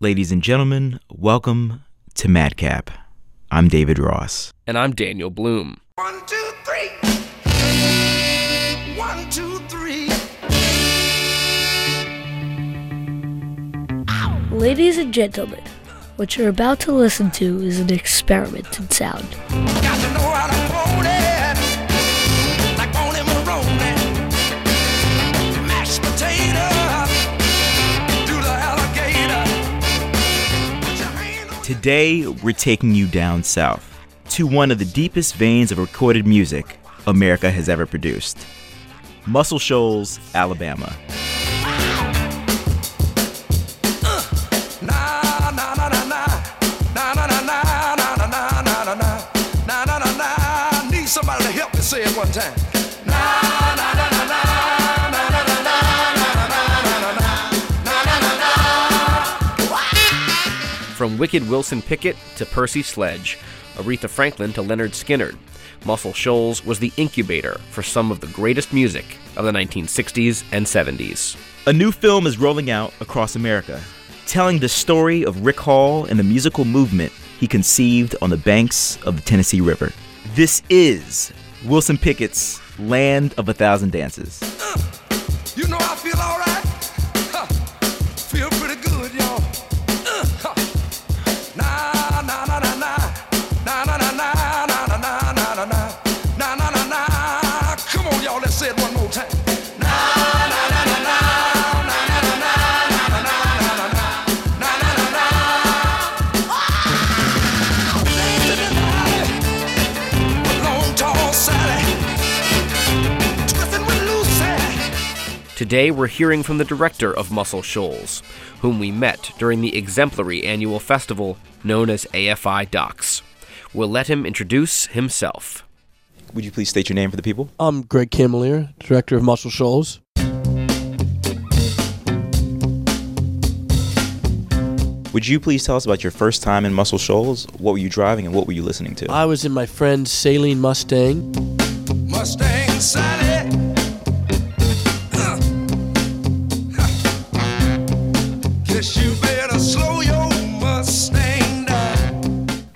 Ladies and gentlemen, welcome to Madcap. I'm David Ross. And I'm Daniel Bloom. One, two, three. One, two, three. Ladies and gentlemen, what you're about to listen to is an experiment in sound. Today, we're taking you down south to one of the deepest veins of recorded music America has ever produced Muscle Shoals, Alabama. Time. From Wicked Wilson Pickett to Percy Sledge, Aretha Franklin to Lynyrd Skynyrd, Muscle Shoals was the incubator for some of the greatest music of the 1960s and 70s. A new film is rolling out across America, telling the story of Rick Hall and the musical movement he conceived on the banks of the Tennessee River. This is Wilson Pickett's Land of a Thousand Dances. Today, we're hearing from the director of Muscle Shoals, whom we met during the exemplary annual festival known as AFI Docs. We'll let him introduce himself. Would you please state your name for the people? I'm Greg Camalier, director of Muscle Shoals. Would you please tell us about your first time in Muscle Shoals? What were you driving and what were you listening to? I was in my friend's Saleen Mustang. Mustang Sally.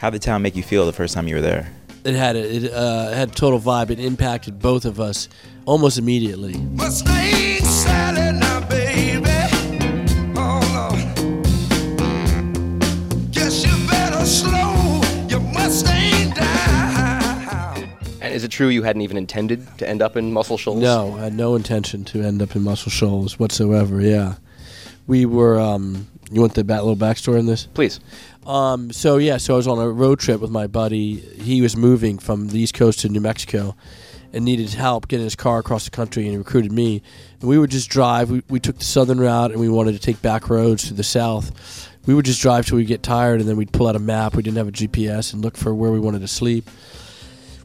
Down. How'd the town make you feel the first time you were there? It had a, it uh, had a total vibe. It impacted both of us almost immediately. Mustang Sally now, baby. Oh, Lord. Guess you better slow your Mustang down. And is it true you hadn't even intended to end up in Muscle Shoals? No, I had no intention to end up in Muscle Shoals whatsoever. Yeah, we were. Um, you want the bat, little backstory on this? Please. Um, so yeah, so I was on a road trip with my buddy. He was moving from the East Coast to New Mexico, and needed help getting his car across the country, and he recruited me. And we would just drive. We, we took the southern route, and we wanted to take back roads to the south. We would just drive till we get tired, and then we'd pull out a map. We didn't have a GPS, and look for where we wanted to sleep.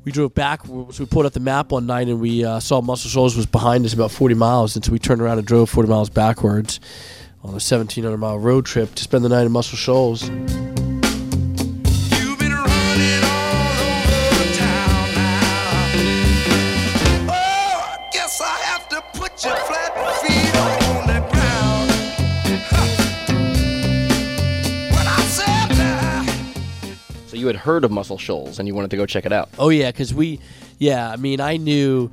We drove back. So we pulled out the map one night, and we uh, saw Muscle Shoals was behind us about 40 miles, and so we turned around and drove 40 miles backwards on a 1,700 mile road trip to spend the night in Muscle Shoals. Heard of Muscle Shoals and you wanted to go check it out. Oh yeah, because we, yeah, I mean, I knew.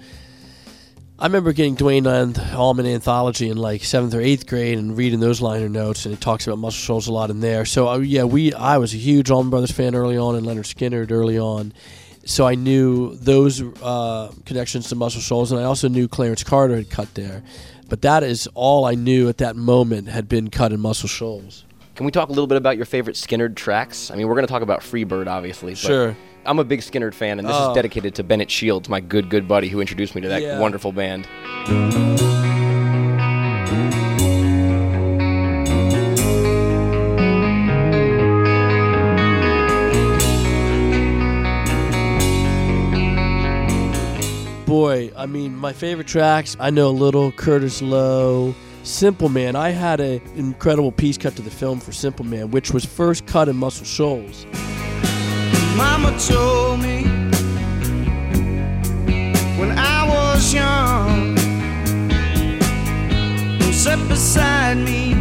I remember getting Duane Anth- Allman Anthology in like seventh or eighth grade and reading those liner notes, and it talks about Muscle Shoals a lot in there. So uh, yeah, we I was a huge Allman Brothers fan early on, and Lynyrd Skynyrd early on. So I knew those uh, connections to Muscle Shoals, and I also knew Clarence Carter had cut there. But that is all I knew at that moment had been cut in Muscle Shoals. Can we talk a little bit about your favorite Skynyrd tracks? I mean, we're going to talk about Freebird, obviously. But Sure. I'm a big Skynyrd fan, and this Oh. is dedicated to Bennett Shields, my good, good buddy who introduced me to that Yeah. wonderful band. boy, I mean, my favorite tracks. I know a little Curtis Loew, Simple Man. I had an incredible piece cut to the film for Simple Man, which was first cut in Muscle Shoals. Mama told me when I was young, beside me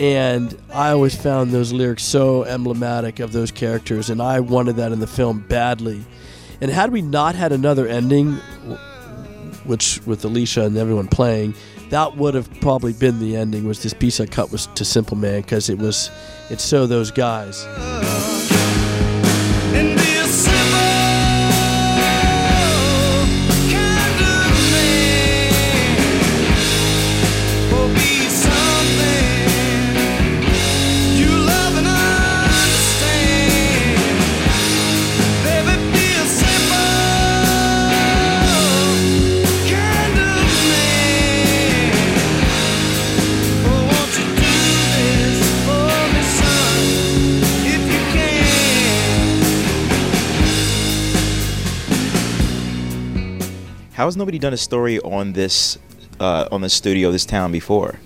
And I always found those lyrics so emblematic of those characters, and I wanted that in the film badly. And had we not had another ending, which with Alicia and everyone playing, that would have probably been the ending. Was this piece I cut was to Simple Man because it was, it's so those guys. How has nobody done a story on this, uh, on the studio, this town before?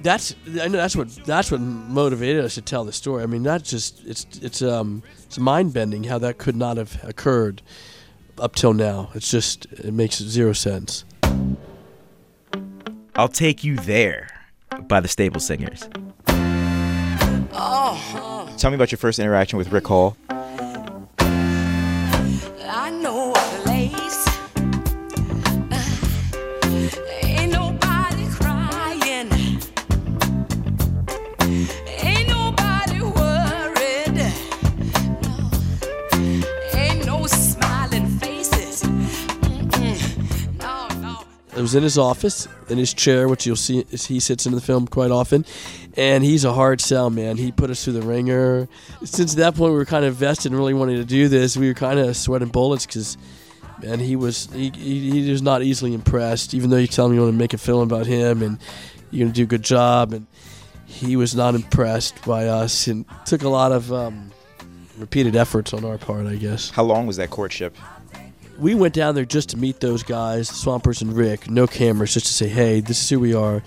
That's I know that's what that's what motivated us to tell the story. I mean, that's just it's it's um it's mind bending how that could not have occurred up till now. It's just it makes zero sense. I'll Take You There by the Staple Singers. Tell me about your first interaction with Rick Hall. Was in his office, in his chair, which you'll see he sits in the film quite often, and he's a hard sell, man. He put us through the ringer. Since that point, we were kind of vested and really wanting to do this. We were kind of sweating bullets because, man, he was he, he, he was not easily impressed. Even though you tell him you want to make a film about him and you're gonna do a good job, and he was not impressed by us, and took a lot of um, repeated efforts on our part, I guess How long was that courtship? We went down there just to meet those guys, Swampers and Rick, no cameras, just to say, hey, this is who we are.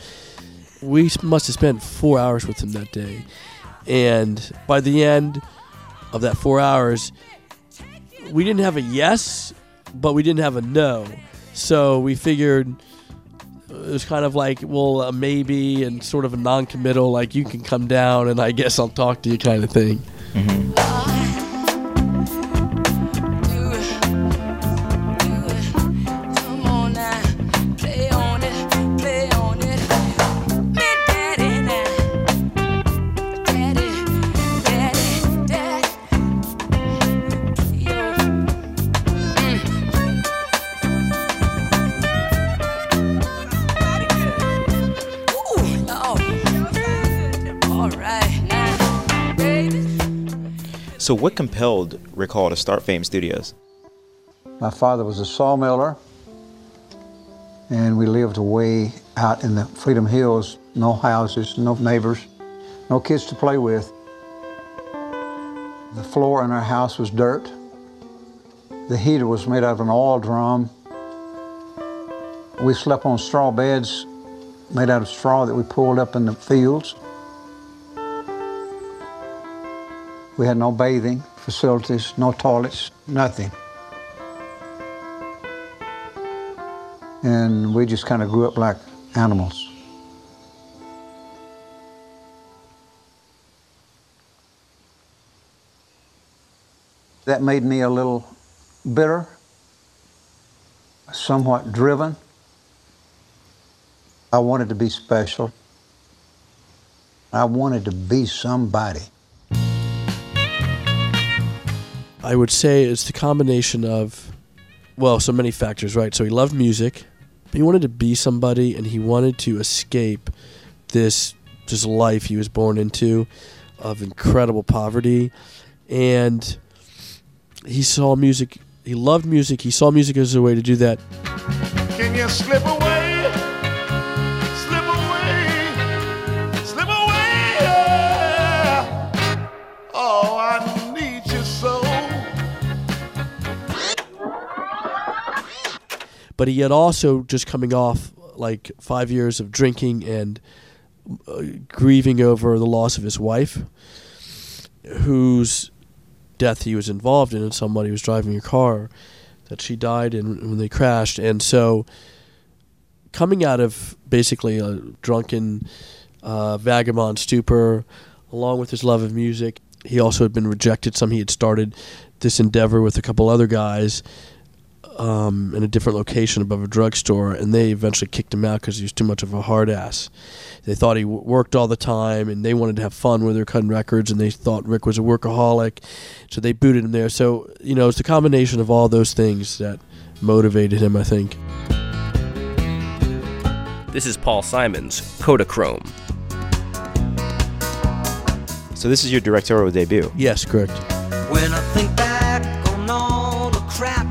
We must have spent four hours with them that day. And by the end of that four hours, we didn't have a yes, but we didn't have a no. So we figured uh, it was kind of like, well, maybe and sort of a non committal, like you can come down and I guess I'll talk to you kind of thing. Do So, what compelled Rick Hall to start Fame Studios? My father was a sawmiller, and we lived away out in the Freedom Hills. No houses, no neighbors, no kids to play with. The floor in our house was dirt. The heater was made out of an oil drum. We slept on straw beds made out of straw that we pulled up in the fields. We had no bathing facilities, no toilets, nothing. and we just kind of grew up like animals. That made me a little bitter, somewhat driven. I wanted to be special. I wanted to be somebody. I would say it's the combination of, well, so many factors, right? So he loved music, he wanted to be somebody, and he wanted to escape this just life he was born into of incredible poverty, and he saw music. He loved music. He saw music as a way to do that. But he had also just coming off like five years of drinking and uh, grieving over the loss of his wife, whose death he was involved in, and somebody was driving a car that she died in when they crashed, and so coming out of basically a drunken uh, Vagabond Stupor, along with his love of music. He also had been rejected. Some he had started this endeavor with a couple other guys um, in a different location above a drugstore, and they eventually kicked him out because he was too much of a hard ass. They thought he w- worked all the time, and they wanted to have fun when they were cutting records, and they thought Rick was a workaholic, so they booted him there. So you know, it's the combination of all those things that motivated him, I think. This is Paul Simon's Kodachrome. So this is your directorial debut. Yes, correct. When I think back on all the crap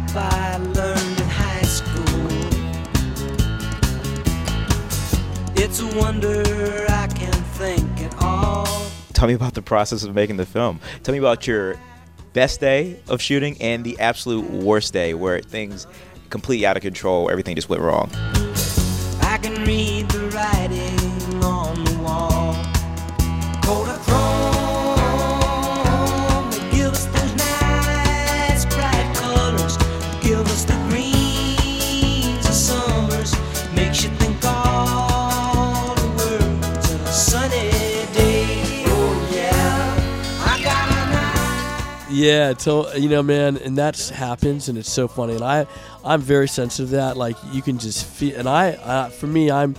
it's a wonder I can think at all. Tell me about the process of making the film. Tell me about your best day of shooting and the absolute worst day where things completely out of control, everything just went wrong. I can read the writing Yeah, so you know, man, and that happens, and it's so funny, and I, I'm very sensitive to that. Like you can just feel, and I, I for me, I'm,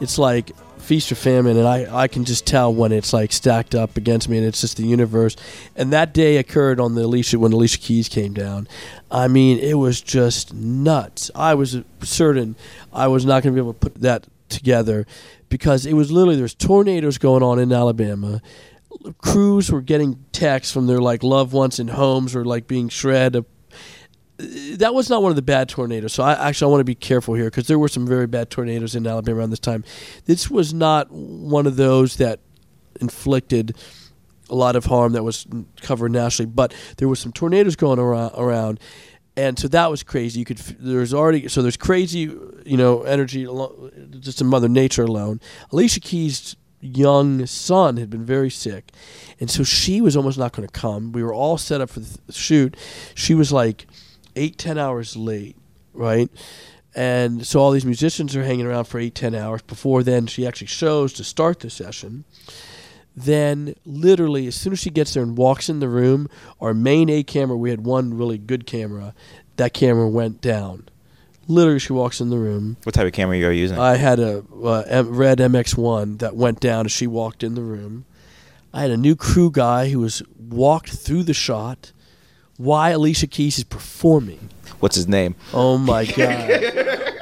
it's like feast or famine, and I, I can just tell when it's like stacked up against me, and it's just the universe. And that day occurred on the Alicia when Alicia Keys came down. I mean, it was just nuts. I was certain I was not going to be able to put that together because it was literally there's tornadoes going on in Alabama crews were getting texts from their like loved ones in homes or like being shredded. That was not one of the bad tornadoes. So I actually I want to be careful here because there were some very bad tornadoes in Alabama around this time. This was not one of those that inflicted a lot of harm that was covered nationally, but there were some tornadoes going around, around and so that was crazy. You could there's already so there's crazy you know energy just in Mother Nature alone. Alicia Keys' young son had been very sick, and so she was almost not going to come. We were all set up for the shoot. She was like eight ten hours late, right? And so all these musicians are hanging around for eight ten hours before then she actually shows to start the session then literally as soon as she gets there and walks in the room our main a camera we had one really good camera that camera went down literally she walks in the room What type of camera you are using? i had a uh, M- red mx1 that went down as she walked in the room i had a new crew guy who was walked through the shot why alicia keys is performing What's his name? oh my god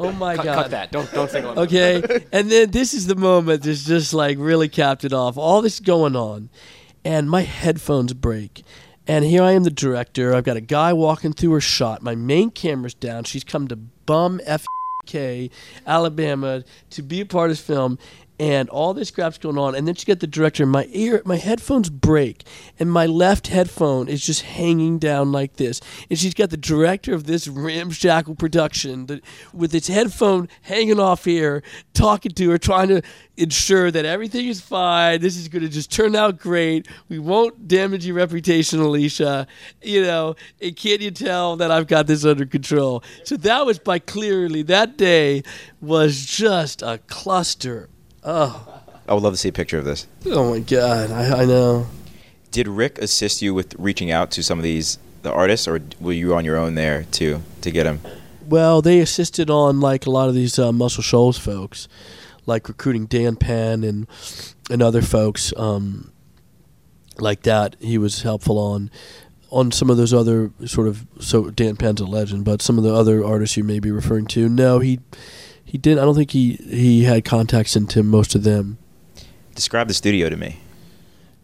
oh my Cut, god cut that. Don't don't single him. Okay, and then this is the moment that's just like really capped it off. All this going on, and my headphones break. And here I am, the director. I've got a guy walking through her shot. My main camera's down. She's come to bum FK, Alabama, to be a part of this film. And all this crap's going on. And then you get the director. My ear, my headphones break. And my left headphone is just hanging down like this. And she's got the director of this ramshackle production that, with its headphone hanging off here, talking to her, trying to ensure that everything is fine. This is going to just turn out great. We won't damage your reputation, Alicia. You know, and can't you tell that I've got this under control? So that was by clearly, that day was just a cluster. Oh, I would love to see a picture of this. oh my God. I, I know. Did Rick assist you with reaching out to some of these the artists, or were you on your own there too to get them? Well, they assisted on like a lot of these uh, Muscle Shoals folks, like recruiting Dan Penn and and other folks um, like that. He was helpful on on some of those other sort of so Dan Penn's a legend, but some of the other artists you may be referring to. No, he he didn't. I don't think he he had contacts into most of them. Describe the studio to me.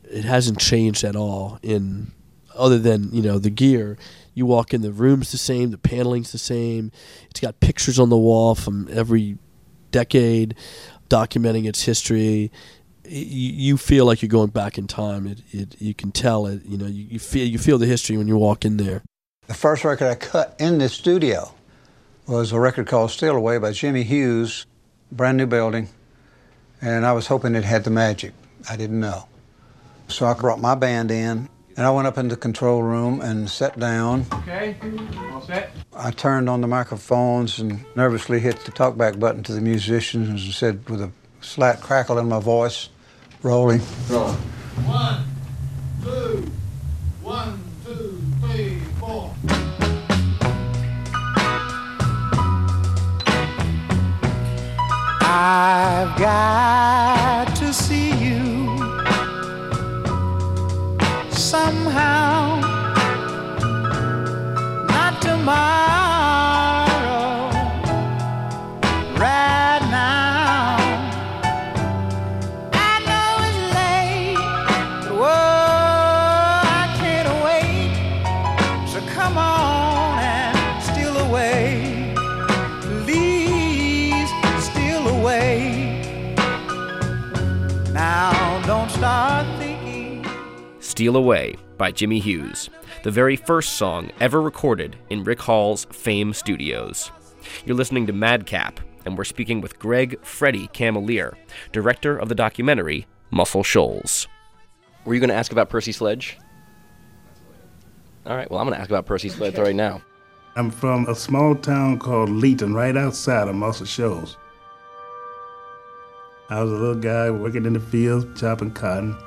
It hasn't changed at all in other than you know the gear. You walk in, the room's the same, the paneling's the same. It's got pictures on the wall from every decade, documenting its history. You feel like you're going back in time. It, it you can tell it. You know, you, you feel you feel the history when you walk in there. The first record I cut in this studio was a record called Steal Away by Jimmy Hughes, brand new building, and I was hoping it had the magic. I didn't know. So I brought my band in, and I went up in the control room and sat down. Okay, all set? I turned on the microphones and nervously hit the talkback button to the musicians and said with a slight crackle in my voice. rolling. Rolling. One, two, one, two, three, I've got to see you somehow. Not tomorrow, Steal Away by Jimmy Hughes, the very first song ever recorded in Rick Hall's Fame Studios. You're listening to Madcap, and we're speaking with Greg Freddy Camalier, director of the documentary Muscle Shoals. Were you going to ask about Percy Sledge? All right, well, I'm going to ask about Percy Sledge right now. I'm from a small town called Leighton, right outside of Muscle Shoals. I was a little guy working in the fields, chopping cotton,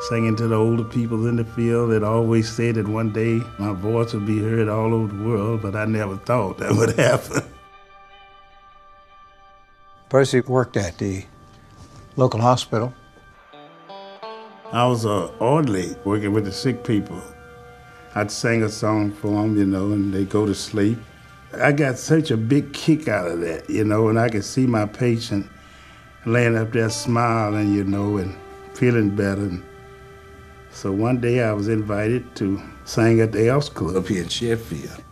singing to the older people in the field that always said that one day my voice would be heard all over the world, but I never thought that would happen. Percy worked at the local hospital. I was a orderly working with the sick people. I'd sing a song for them, you know, and they go to sleep. I got such a big kick out of that, you know, and I could see my patient laying up there smiling, you know, and feeling better. And so one day I was invited to sing at the Elks Club here in Sheffield.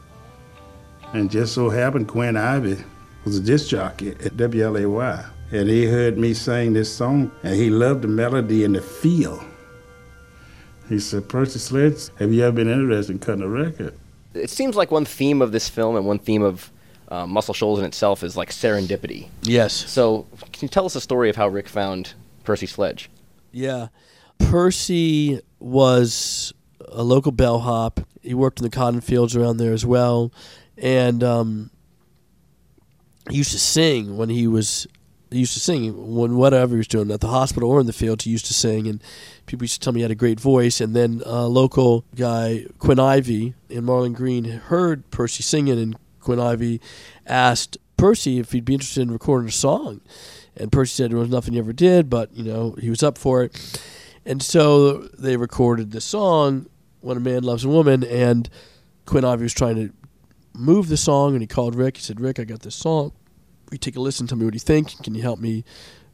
And just so happened Quinn Ivy was a disc jockey at WLAY. And he heard me sing this song, and he loved the melody and the feel. He said, Percy Sledge, have you ever been interested in cutting a record? It seems like one theme of this film and one theme of uh, Muscle Shoals in itself is like serendipity. Yes. So, can you tell us a story of how Rick found Percy Sledge? Yeah. Percy was a local bellhop. He worked in the cotton fields around there as well. And um, he used to sing when he was he used to sing when whatever he was doing at the hospital or in the fields. He used to sing, and people used to tell me he had a great voice. And then a local guy, Quinn Ivy in Marlin Greene, heard Percy singing, and Quinn Ivy asked Percy if he'd be interested in recording a song. And Percy said there was nothing he ever did, but you know he was up for it. And so they recorded the song "When a Man Loves a Woman," and Quinn Ivy was trying to move the song, and he called Rick. He said, "Rick, I got this song. You take a listen? Tell me what you think. Can you help me,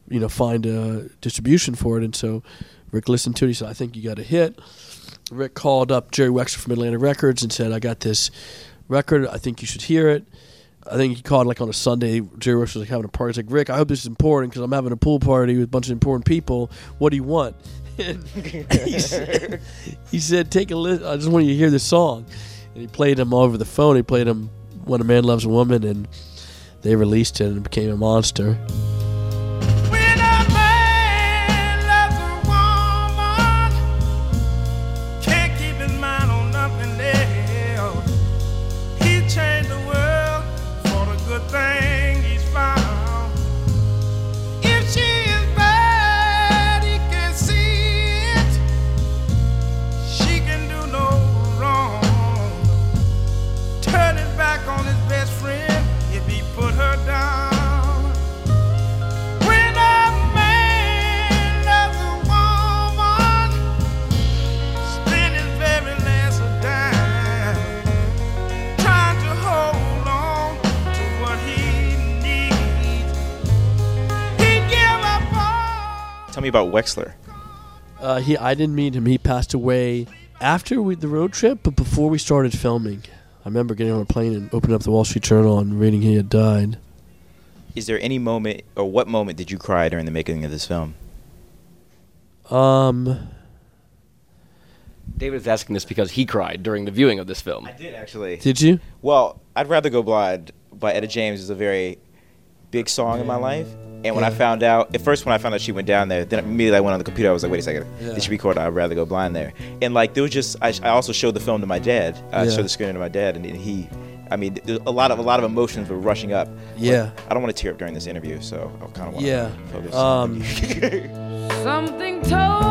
you know, find a distribution for it?" And so Rick listened to it. He said, "I think you got a hit." Rick called up Jerry Wexler from Atlantic Records and said, "I got this record. I think you should hear it." I think he called like on a Sunday. Jerry Wexler was like having a party. He's like, "Rick, I hope this is important because I'm having a pool party with a bunch of important people. What do you want?" And he said, he said, "Take a listen. I just want you to hear this song." And he played him over the phone. He played him "When a Man Loves a Woman," and they released it and it became a monster. About Wexler. Uh, he, I didn't meet him. He passed away after we, the road trip, but before we started filming. I remember getting on a plane and opening up the Wall Street Journal and reading he had died. Is there any moment, or what moment did you cry during the making of this film? Um, David's asking this because he cried during the viewing of this film. I did actually. did you? Well, I'd rather go blind by Etta James is a very big song in my life. And when I found out, at first when I found out she went down there, then immediately I went on the computer. I was like, wait a second, Yeah. this should be I'd Rather Go Blind there. And like there was just, I, I also showed the film to my dad. I Yeah. showed the screen to my dad, and he, I mean, a lot of a lot of emotions were rushing up. Yeah. I don't want to tear up during this interview, so I kind of want Yeah. to focus. Um, Something told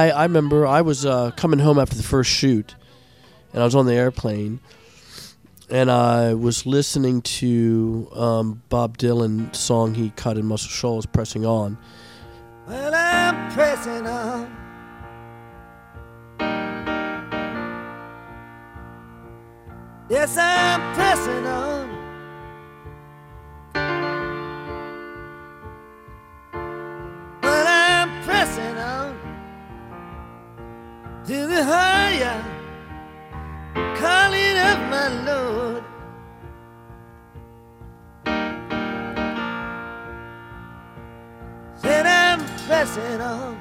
I, I remember I was uh, coming home after the first shoot, and I was on the airplane, and I was listening to um, Bob Dylan song he cut in Muscle Shoals, "Pressing On." Well, I'm pressing on. Yes, I'm pressing on. The higher calling of my Lord. Said I'm pressing on.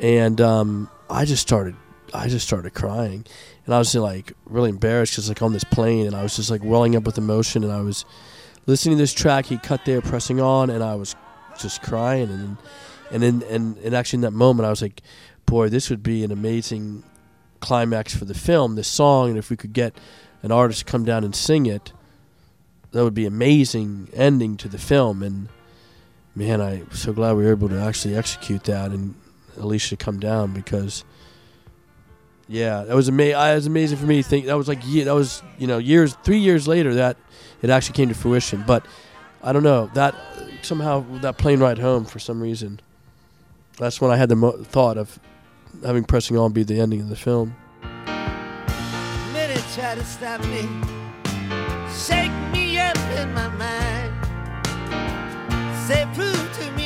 and um, I just started, I just started crying, and I was like really embarrassed because like on this plane, and I was just like welling up with emotion, and I was listening to this track he cut there, pressing on, and I was just crying, and and and and actually in that moment I was like, boy, this would be an amazing climax for the film, this song, and if we could get an artist to come down and sing it, that would be amazing ending to the film, and man, I'm so glad we were able to actually execute that and Alicia come down because, yeah, that was amazing. Uh, it was amazing for me to think that was like ye- that was you know years, three years later that it actually came to fruition. But I don't know that somehow that plane ride home for some reason. That's when I had the mo- thought of having pressing on be the ending of the film. Many try to stop me, shake me up in my mind. Say, prove to me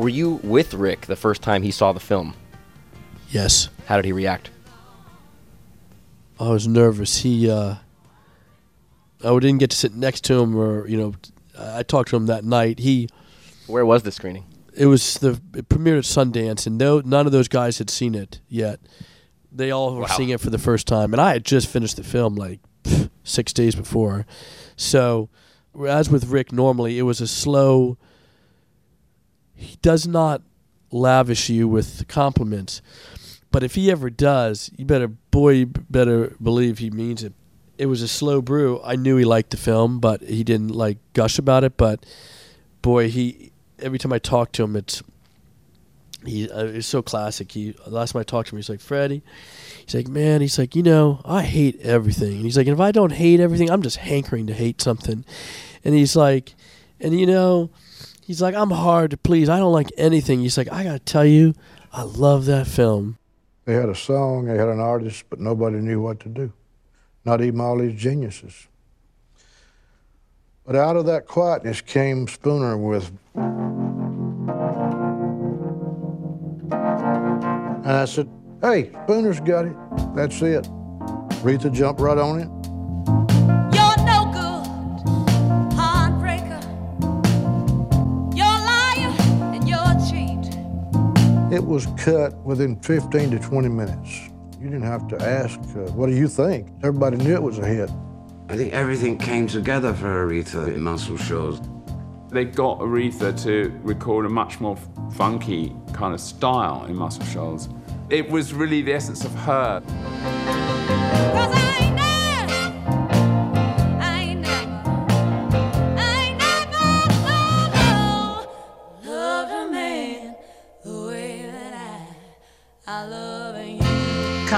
were you with Rick the first time he saw the film? Yes. How did he react? I was nervous. He, uh, I didn't get to sit next to him, or you know, I talked to him that night. He, Where was the screening? it was the it premiered at Sundance, and no, none of those guys had seen it yet. They all were Wow. seeing it for the first time, and I had just finished the film like pff, six days before. So, as with Rick, normally it was a slow. He does not lavish you with compliments, but if he ever does, you better boy, you better believe he means it. It was a slow brew. I knew he liked the film, but he didn't like gush about it. But boy, he every time I talk to him, it's he uh, it's so classic. He last time I talked to him, he's like Freddy. He's like, man, he's like, you know, I hate everything. And he's like, and if I don't hate everything, I'm just hankering to hate something. And he's like, and you know, he's like, I'm hard to please. I don't like anything. He's like, I gotta tell you, I love that film. They had a song, they had an artist, but nobody knew what to do. Not even all these geniuses. But out of that quietness came Spooner with. And I said, Hey, Spooner's got it. That's it. Retha jumped right on it. Was cut within 15 to 20 minutes. You didn't have to ask, uh, what do you think? Everybody knew it was a hit. I think everything came together for Aretha in Muscle Shoals. They got Aretha to record a much more funky kind of style in Muscle Shoals. It was really the essence of her.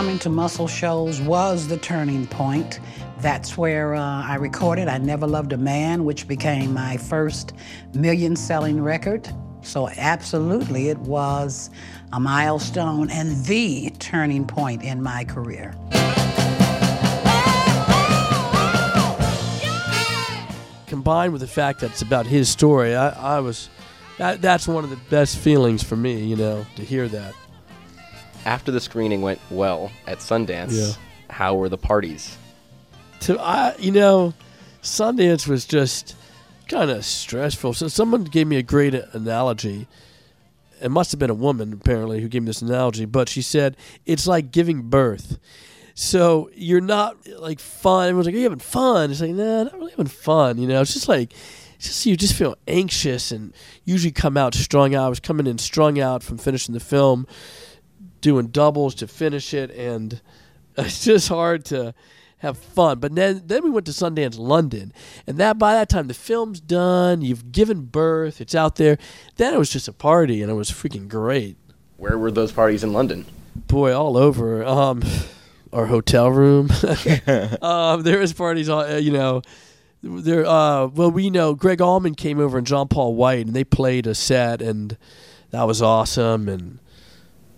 Coming to Muscle Shoals was the turning point. That's where uh, I recorded I Never Loved a Man, which became my first million selling record. So, absolutely, it was a milestone and the turning point in my career. Combined with the fact that it's about his story, I, I was. That, that's one of the best feelings for me, you know, to hear that. After the screening went well at Sundance, Yeah. how were the parties? to I you know Sundance was just kind of stressful. So someone gave me a great analogy. It must have been a woman apparently who gave me this analogy, but she said it's like giving birth. So you're not like fun. Everyone's like, "Are you having fun?" It's like, nah, not really having fun. You know, it's just like, it's just you just feel anxious and usually come out strung out. I was coming in strung out from finishing the film, doing doubles to finish it, and it's just hard to have fun. But then then we went to Sundance London, and that by that time the film's done. You've given birth. It's out there. Then it was just a party, and it was freaking great. Where were those parties in London? Boy, all over. Um, our hotel room. um, there was parties. all uh, You know, there. Uh, well, we know Gregg Allman came over and John Paul White, and they played a set, and that was awesome. And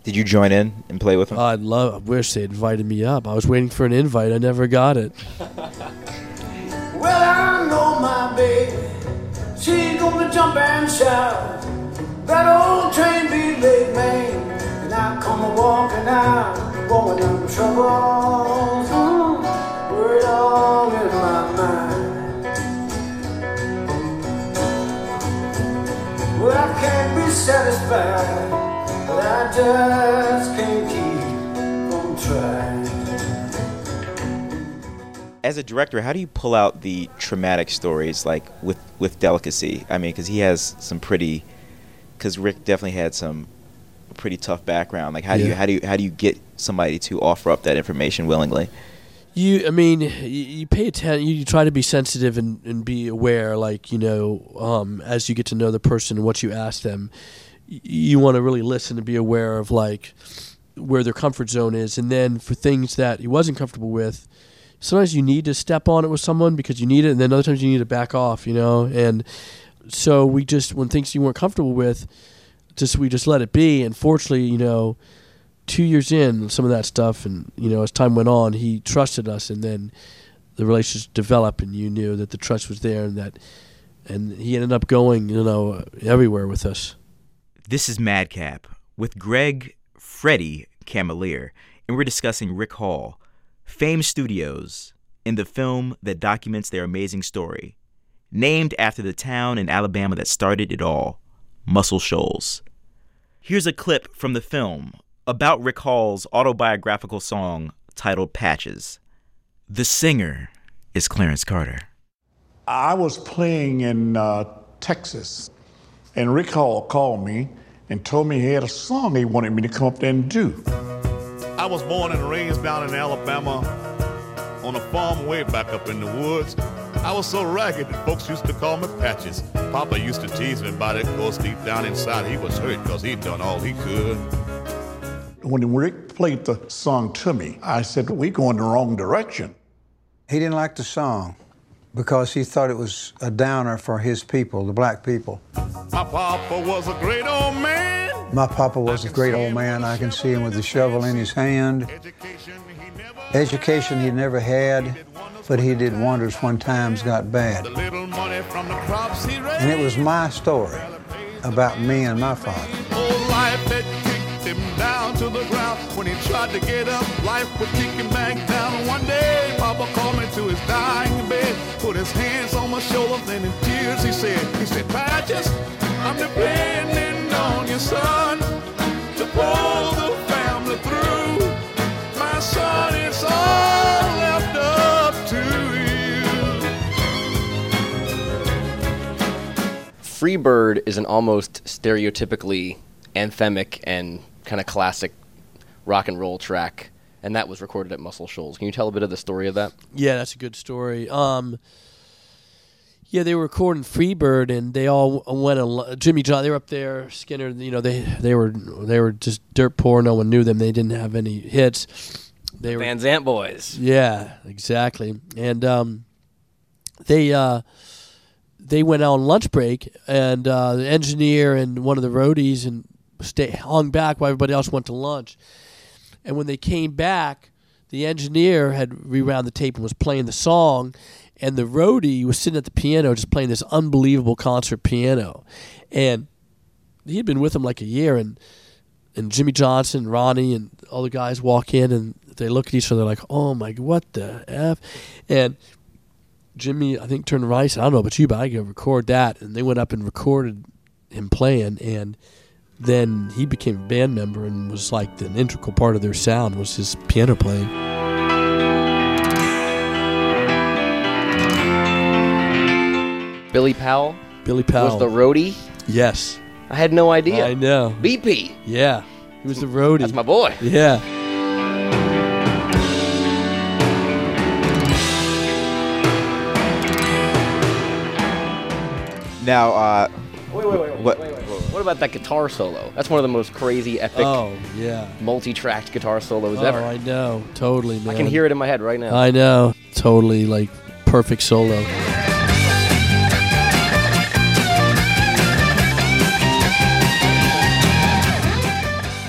Did you join in and play with them? I'd love. I wish they invited me up. I was waiting for an invite. I never got it. Well, I know my baby. She's gonna jump and shout. That old train be late, man. And I come a walking out, going down troubles. Mm, word all in my mind. Well, I can't be satisfied, As a director, how do you pull out the traumatic stories like with with delicacy? I mean, because he has some pretty, because Rick definitely had some pretty tough background. Like, how do you how do you how do you get somebody to offer up that information willingly? You, I mean, you, you pay attention. You, you try to be sensitive and, and be aware. Like you know, um, as you get to know the person and what you ask them, y- you want to really listen and be aware of like where their comfort zone is. And then for things that he wasn't comfortable with, sometimes you need to step on it with someone because you need it, and then other times you need to back off. You know, and so we just when things you weren't comfortable with, just we just let it be. And fortunately, you know two years in some of that stuff and you know as time went on he trusted us and then the relationship developed and you knew that the trust was there and that and he ended up going you know everywhere with us This is Madcap with Greg Freddy Camalier, and we're discussing Rick Hall, Fame Studios, in the film that documents their amazing story, named after the town in Alabama that started it all, Muscle Shoals. Here's a clip from the film about Rick Hall's autobiographical song titled Patches. The singer is Clarence Carter. I was playing in uh, Texas, and Rick Hall called me and told me he had a song he wanted me to come up there and do. I was born and raised down in Alabama on a farm way back up in the woods. I was so ragged that folks used to call me Patches. Papa used to tease me about it, cause deep down inside he was hurt cause he'd done all he could. When Rick played the song to me, I said, we going the wrong direction. He didn't like the song because he thought it was a downer for his people, the black people. My papa was a great old man. My papa was a great old man. I can see him with the shovel in his hand. Education he never had, but he did wonders when times got bad. Little money from the crops he raised. And it was my story about me and my father to the ground. When he tried to get up, life would kick him back down. One day, Papa called me to his dying bed, put his hands on my shoulder, and in tears he said, he said, Patches, I'm depending on your son to pull the family through. My son, is all left up to you. Freebird is an almost stereotypically anthemic and kind of classic rock and roll track, and that was recorded at Muscle Shoals. Can you tell a bit of the story of that? Yeah, that's a good story. Um, yeah, they were recording Freebird, and they all went. al- Jimmy John, they were up there. Skynyrd, you know, they they were they were just dirt poor. No one knew them. They didn't have any hits. They were Van Zant Boys. Yeah, exactly. And um, they uh, they went out on lunch break, and uh, the engineer and one of the roadies and stay hung back while everybody else went to lunch. And when they came back, the engineer had rewound the tape and was playing the song, and the roadie was sitting at the piano just playing this unbelievable concert piano, and he had been with him like a year, and and Jimmy Johnson, Ronnie, and all the guys walk in and they look at each other like, "Oh my, what the f?" And Jimmy, I think, turned around. He said, "I don't know about you, but I can record that." And they went up and recorded him playing, and then he became a band member and was like an integral part of their sound was his piano playing. Billy Powell Billy Powell was the roadie. Yes, I had no idea. I know. BP. Yeah, he was the roadie. That's my boy. Yeah. Now, uh, Wait, wait, wait, what? wait, wait, wait. What about that guitar solo? That's one of the most crazy, epic, Oh yeah. multi-tracked guitar solos Oh, ever. I know. Totally, man. I can hear it in my head right now. I know. Totally, like perfect solo.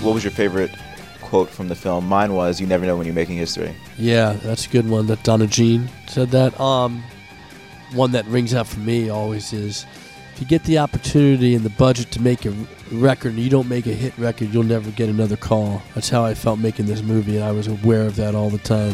what was your favorite quote from the film? Mine was, "You never know when you're making history." Yeah, that's a good one. That Donna Jean said that. Um, one that rings out for me always is, if you get the opportunity and the budget to make a record and you don't make a hit record, you'll never get another call. That's how I felt making this movie, and I was aware of that all the time.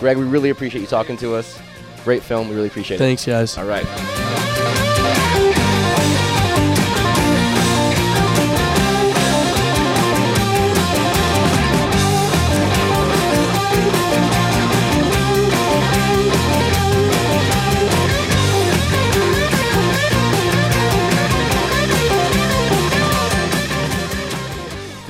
Greg, we really appreciate you talking to us. Great film. We really appreciate it. Thanks, guys. All right.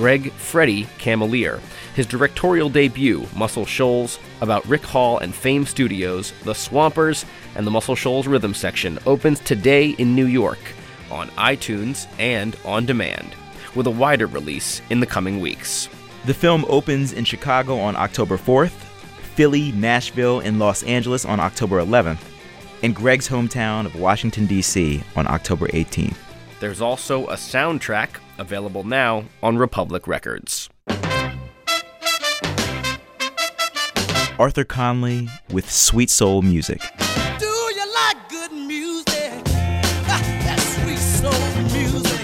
Greg Freddy Camalier. His directorial debut, Muscle Shoals, about Rick Hall and Fame Studios, The Swampers, and the Muscle Shoals Rhythm Section, opens today in New York on iTunes and on demand, with a wider release in the coming weeks. The film opens in Chicago on October 4th, Philly, Nashville, and Los Angeles on October 11th, and Greg's hometown of Washington, D.C. on October 18th. There's also a soundtrack available now on Republic Records. Arthur Conley with Sweet Soul Music. Do you like good music? That sweet soul music.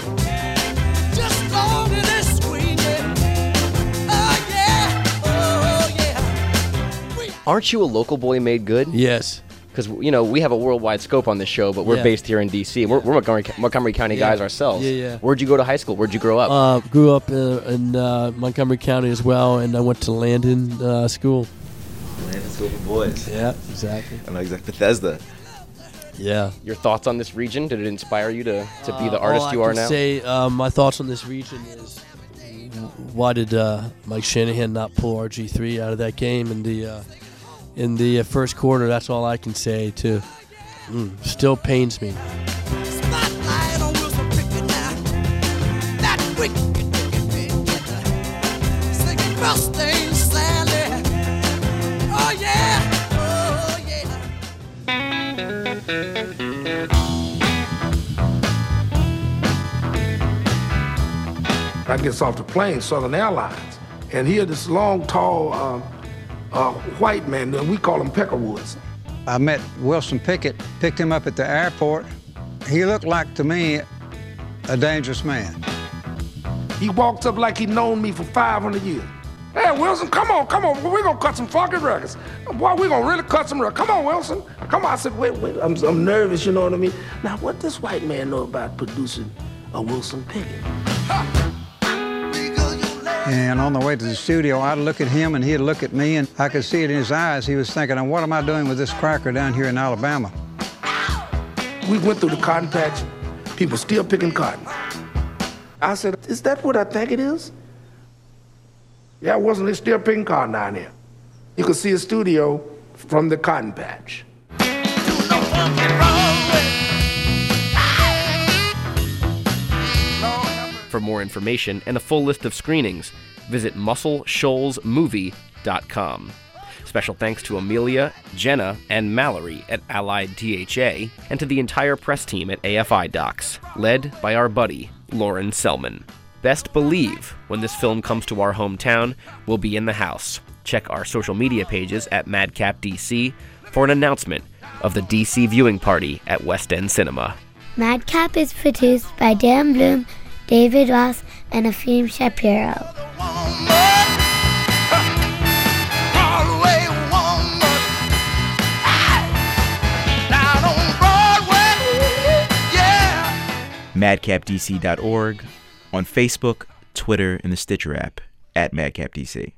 Just long as it's swinging. Oh yeah, oh yeah. Aren't you a local boy made good? Yes. Because you know we have a worldwide scope on this show, but we're Yeah. based here in D.C. We're, we're Montgomery, Montgomery County Yeah. guys ourselves. Yeah, yeah. Where'd you go to high school? Where'd you grow up? Uh, grew up uh, in uh, Montgomery County as well, and I went to Landon uh, School. Landon School for Boys. Yeah, exactly. I know exactly. Bethesda. Yeah. Your thoughts on this region? Did it inspire you to, to be the Uh, artist all you I are can now? Say uh, my thoughts on this region is why did uh, Mike Shanahan not pull RG three out of that game in the uh, in the uh, first quarter? That's all I can say. To mm, still pains me. Sally. Oh yeah, oh yeah. I gets off the plane, Southern Airlines, and here this long, tall, um, uh, white man, we call him Peckerwoods. I met Wilson Pickett, picked him up at the airport. He looked like to me a dangerous man. He walked up like he'd known me for 500 years. Hey, Wilson, come on, come on. We're going to cut some funky records. Boy, we're going to really cut some records. Come on, Wilson. Come on. I said, wait, wait. I'm, I'm nervous, you know what I mean? Now, what does white man know about producing a Wilson Pickett. And on the way to the studio, I'd look at him and he'd look at me, and I could see it in his eyes. He was thinking, what am I doing with this cracker down here in Alabama? We went through the cotton patch, people still picking cotton. I said, Is that what I think it is? Yeah, wasn't they still picking cotton down here? You could see a studio from the cotton patch. For more information and a full list of screenings, visit muscleshoalsmovie.com. Special thanks to Amelia, Jenna, and Mallory at Allied THA, and to the entire press team at AFI Docs, led by our buddy, Lauren Selman. Best believe when this film comes to our hometown, we'll be in the house. Check our social media pages at MadcapDC for an announcement of the DC viewing party at West End Cinema. Madcap is produced by Dan Bloom, David Ross, and Afim Shapiro. Madcapdc.org, on Facebook, Twitter, and the Stitcher app at madcapdc.